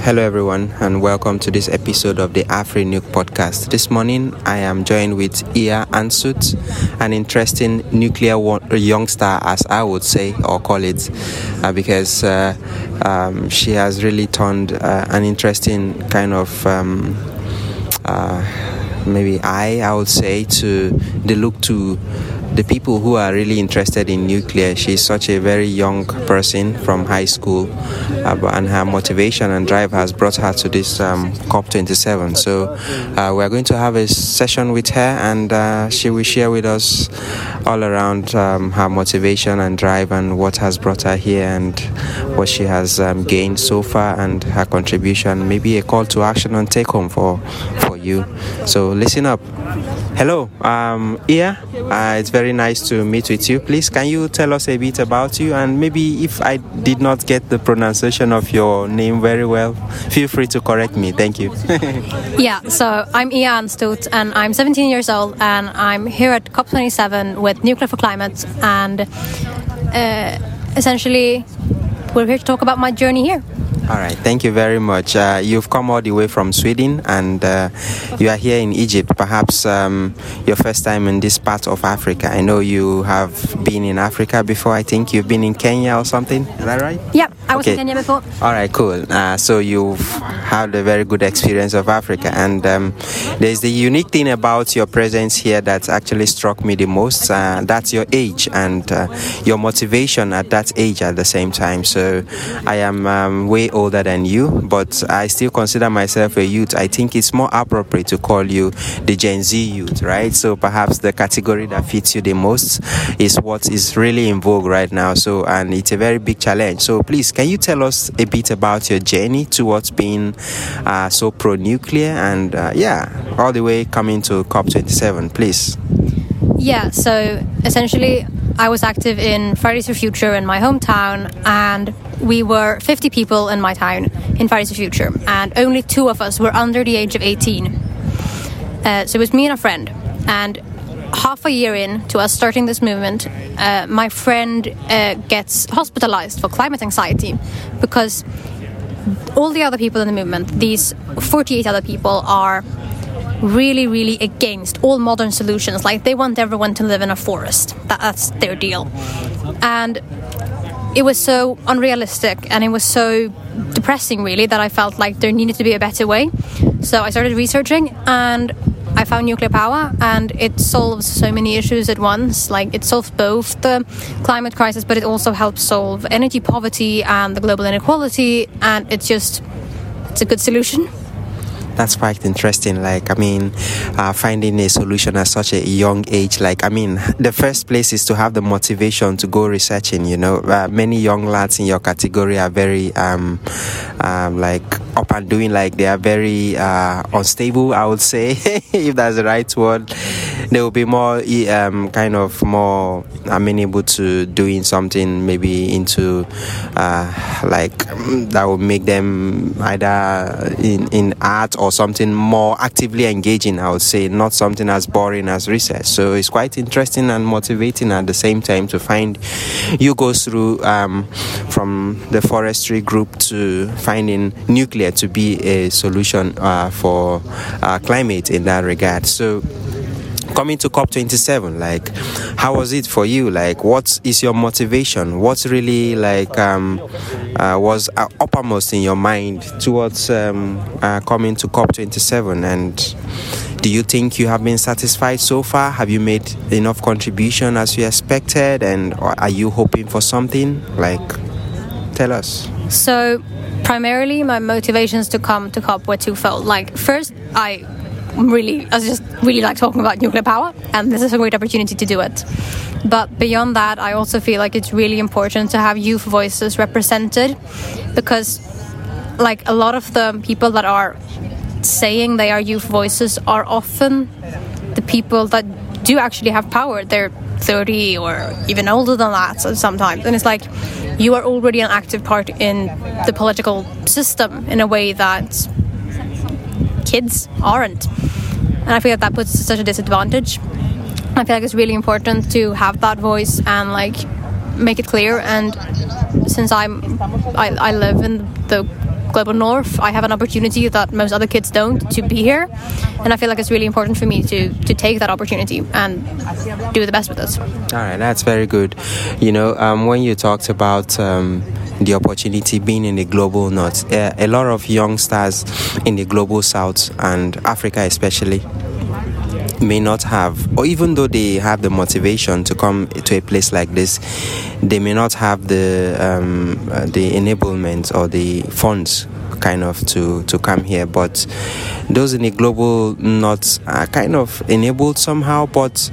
Hello, everyone, and welcome to this episode of the AfriNuke podcast. This morning, I am joined with Ia Ansut, an interesting nuclear youngster, as I would say or call it, uh, because uh, um, she has really turned uh, an interesting kind of um, uh, maybe eye, I would say, to the look to the people who are really interested in nuclear. She's such a very young person from high school, uh, and her motivation and drive has brought her to this um, COP27. So uh, we're going to have a session with her, and uh, she will share with us all around um, her motivation and drive and what has brought her here and what she has um, gained so far and her contribution. Maybe a call to action and take home for for you. So listen up. Hello, um, Ia. Uh, it's very nice to meet with you. Please, can you tell us a bit about you? And maybe if I did not get the pronunciation of your name very well, feel free to correct me. Thank you. yeah, so I'm Ia Aanstoot, and I'm 17 years old, and I'm here at COP27 with Nuclear for Climate. And uh, essentially, we're here to talk about my journey here. All right, thank you very much. Uh, you've come all the way from Sweden and uh, you are here in Egypt, perhaps um, your first time in this part of Africa. I know you have been in Africa before. I think you've been in Kenya or something. Is that right? Yeah, I was okay. in Kenya before. All right, cool. Uh, so you've had a very good experience of Africa. And um, there's the unique thing about your presence here that actually struck me the most. Uh, that's your age and uh, your motivation at that age at the same time. So I am um, way older than you, but I still consider myself a youth. I think it's more appropriate to call you the Gen Z youth, right? So perhaps the category that fits you the most is what is really in vogue right now. So, and it's a very big challenge. So, please, can you tell us a bit about your journey towards being uh, so pro nuclear and, uh, yeah, all the way coming to COP27, please? Yeah, so essentially, I was active in Fridays for Future in my hometown, and we were 50 people in my town in Fridays for Future, and only two of us were under the age of 18. Uh, so it was me and a friend, and half a year in to us starting this movement, uh, my friend uh, gets hospitalized for climate anxiety because all the other people in the movement, these 48 other people, are really, really against all modern solutions. Like they want everyone to live in a forest. That, that's their deal. And it was so unrealistic and it was so depressing, really, that I felt like there needed to be a better way. So I started researching and I found nuclear power and it solves so many issues at once. Like it solves both the climate crisis, but it also helps solve energy poverty and the global inequality. And it's just, it's a good solution that's quite interesting. Like, I mean, uh, finding a solution at such a young age. Like, I mean, the first place is to have the motivation to go researching. You know, uh, many young lads in your category are very, um, um, like, up and doing. Like, they are very uh, unstable. I would say, if that's the right word. They will be more, um, kind of more amenable to doing something maybe into, uh, like, that will make them either in in art or something more actively engaging, I would say, not something as boring as research. So it's quite interesting and motivating at the same time to find you go through um, from the forestry group to finding nuclear to be a solution uh, for uh, climate in that regard. So coming to COP27, like, how was it for you? Like, what is your motivation? What's really like um, uh, was uh, uppermost in your mind towards um, uh, coming to COP27? And do you think you have been satisfied so far? Have you made enough contribution as you expected? And are you hoping for something? Like, tell us. So, primarily, my motivations to come to COP were twofold. Like, first, I really, I just really like talking about nuclear power, and this is a great opportunity to do it. But beyond that, I also feel like it's really important to have youth voices represented because, like, a lot of the people that are saying they are youth voices are often the people that do actually have power. They're 30 or even older than that sometimes. And it's like you are already an active part in the political system in a way that kids aren't. And I feel like that puts such a disadvantage. I feel like it's really important to have that voice and like make it clear. And since I'm, I, I live in the global north, I have an opportunity that most other kids don't to be here, and I feel like it's really important for me to to take that opportunity and do the best with it. All right, that's very good. You know, um, when you talked about um, the opportunity being in the global north, uh, a lot of young stars in the global south and Africa especially may not have, or even though they have the motivation to come to a place like this, they may not have the um, uh, the enablement or the funds kind of to to come here. But those in the global north are kind of enabled somehow but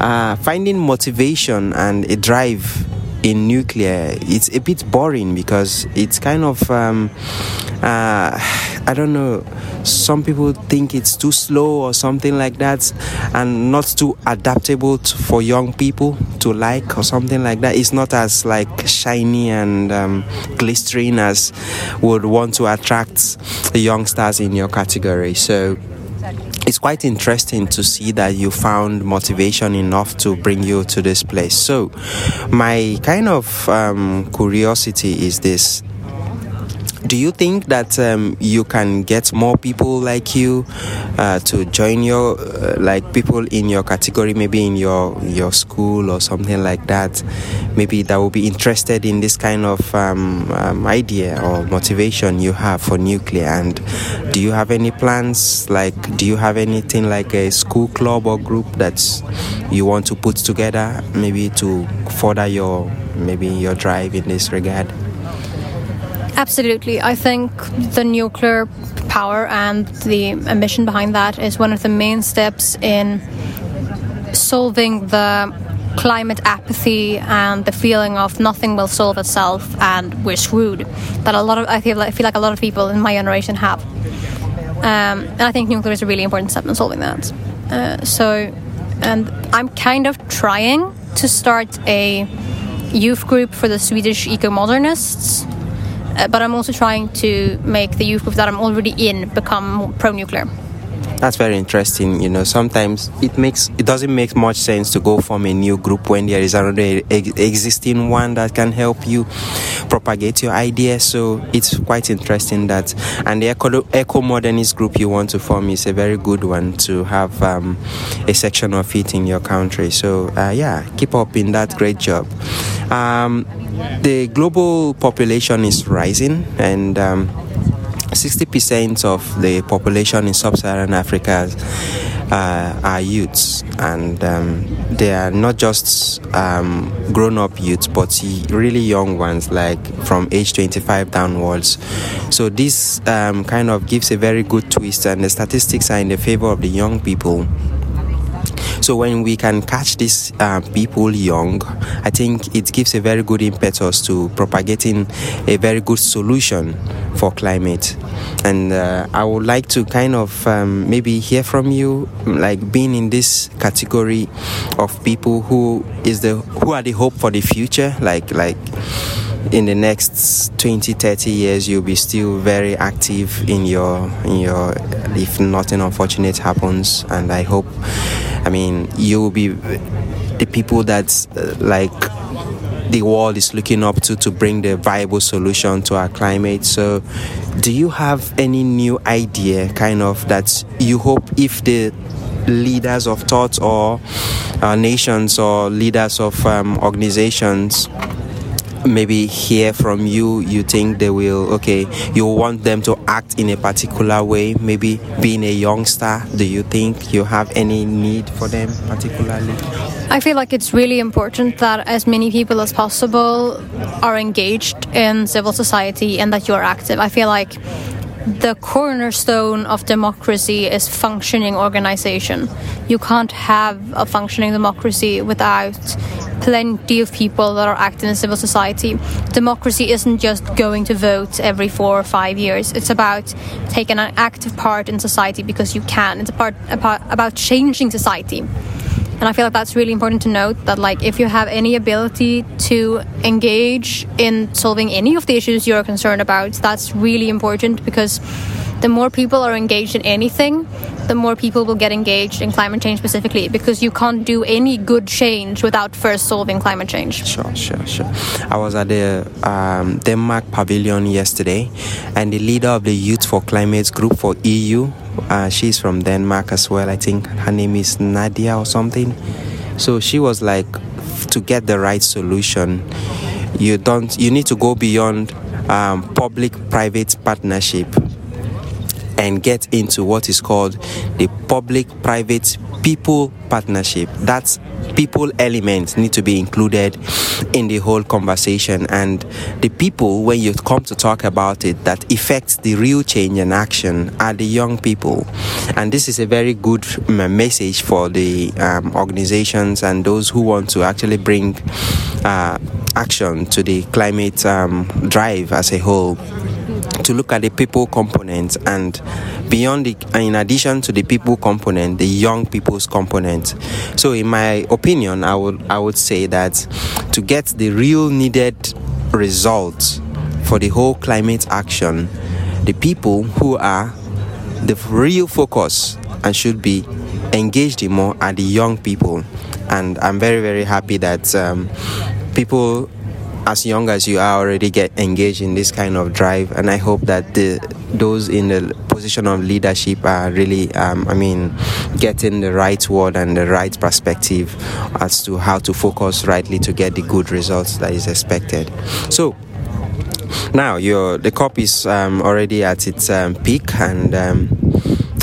uh, finding motivation and a drive in nuclear it's a bit boring because it's kind of um, uh, I don't know some people think it's too slow or something like that and not too adaptable to, for young people to like or something like that. It's not as like shiny and um, glistering as would want to attract the young stars in your category. So it's quite interesting to see that you found motivation enough to bring you to this place. So, my kind of um, curiosity is this do you think that um, you can get more people like you uh, to join your uh, like people in your category maybe in your your school or something like that? Maybe that will be interested in this kind of um, um, idea or motivation you have for nuclear. And do you have any plans? Like do you have anything like a school club or group that you want to put together maybe to further your maybe your drive in this regard Absolutely. I think the nuclear power and the ambition behind that is one of the main steps in solving the climate apathy and the feeling of nothing will solve itself and we're screwed that a lot of I feel like, I feel like a lot of people in my generation have. Um, and I think nuclear is a really important step in solving that. Uh, so, and I'm kind of trying to start a youth group for the Swedish eco modernists uh, but I'm also trying to make the youth group that I'm already in become pro-nuclear. That's very interesting. You know, sometimes it makes it doesn't make much sense to go form a new group when there is ex- existing one that can help you propagate your idea. So it's quite interesting that, and the eco, eco modernist group you want to form is a very good one to have um, a section of it in your country. So uh, yeah, keep up in that great job. Um, the global population is rising and um, 60% of the population in sub-Saharan Africa uh, are youths, and um, they are not just um, grown-up youths, but really young ones, like from age 25 downwards. So this um, kind of gives a very good twist, and the statistics are in the favor of the young people. So when we can catch these uh, people young, I think it gives a very good impetus to propagating a very good solution for climate. And uh, I would like to kind of um, maybe hear from you, like being in this category of people who is the who are the hope for the future, like like in the next 20 30 years you'll be still very active in your in your if nothing unfortunate happens and i hope i mean you will be the people that uh, like the world is looking up to to bring the viable solution to our climate. So do you have any new idea kind of that you hope if the leaders of thought or uh, nations or leaders of um, organizations maybe hear from you you think they will okay you want them to act in a particular way maybe being a youngster do you think you have any need for them particularly i feel like it's really important that as many people as possible are engaged in civil society and that you're active i feel like the cornerstone of democracy is functioning organization. You can't have a functioning democracy without plenty of people that are active in civil society. Democracy isn't just going to vote every four or five years. It's about taking an active part in society because you can. It's about, about changing society. And I feel like that's really important to note that like if you have any ability to engage in solving any of the issues you're concerned about, that's really important because the more people are engaged in anything, the more people will get engaged in climate change specifically because you can't do any good change without first solving climate change. Sure, sure, sure. I was at the um, Denmark pavilion yesterday, and the leader of the Youth for Climate group for EU, uh, she's from Denmark as well. I think her name is Nadia or something. So she was like, to get the right solution, you don't. You need to go beyond um, public-private partnership and get into what is called the public private people partnership. That's people elements need to be included in the whole conversation. And the people when you come to talk about it that affects the real change and action are the young people. And this is a very good message for the um, organizations and those who want to actually bring uh, action to the climate um, drive as a whole to look at the people component and beyond the in addition to the people component the young people's component. So in my opinion i would i would say that to get the real needed results for the whole climate action the people who are the real focus and should be engaged in more are the young people. And i'm very very happy that um, people as young as you are already get engaged in this kind of drive. And i hope that the those in the position of leadership are really um, i mean getting the right word and the right perspective as to how to focus rightly to get the good results that is expected. So now your the COP is um, already at its um, peak and um,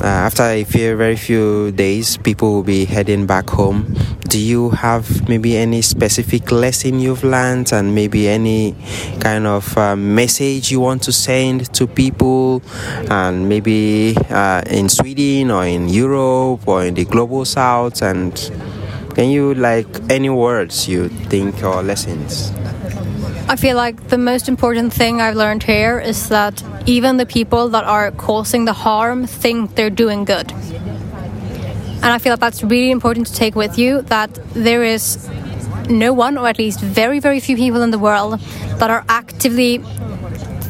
uh, after a few very few days people will be heading back home. Do you have maybe any specific lesson you've learned and maybe any kind of uh, message you want to send to people? And maybe uh, in sweden or in europe or in the global south and can you like any words you think or lessons? I feel like the most important thing I've learned here is that even the people that are causing the harm think they're doing good. And I feel like that's really important to take with you that there is no one, or at least very, very few people in the world, that are actively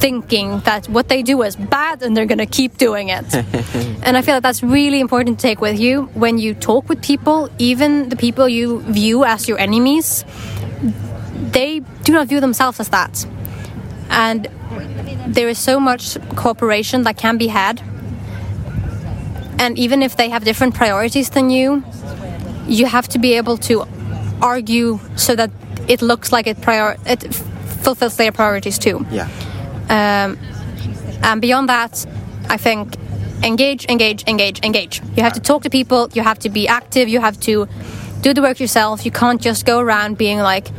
thinking that what they do is bad and they're going to keep doing it. and I feel like that's really important to take with you when you talk with people, even the people you view as your enemies they do not view themselves as that. And there is so much cooperation that can be had. And even if they have different priorities than you, you have to be able to argue so that it looks like it prior it fulfills their priorities too. Yeah. Um, and beyond that, I think engage, engage, engage, engage. You have to talk to people. You have to be active. You have to do the work yourself. You can't just go around being like,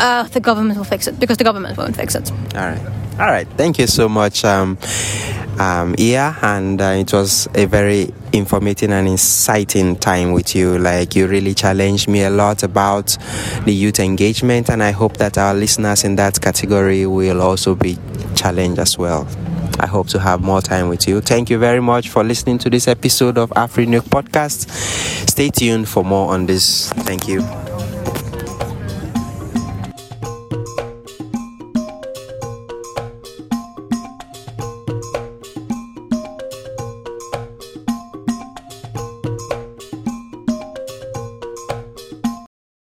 uh, the government will fix it because the government won't fix it. All right. All right. Thank you so much, um, um, Ia. And uh, it was a very informative and inciting time with you. Like, you really challenged me a lot about the youth engagement. And I hope that our listeners in that category will also be challenged as well. I hope to have more time with you. Thank you very much for listening to this episode of AfriNuke Podcast. Stay tuned for more on this. Thank you.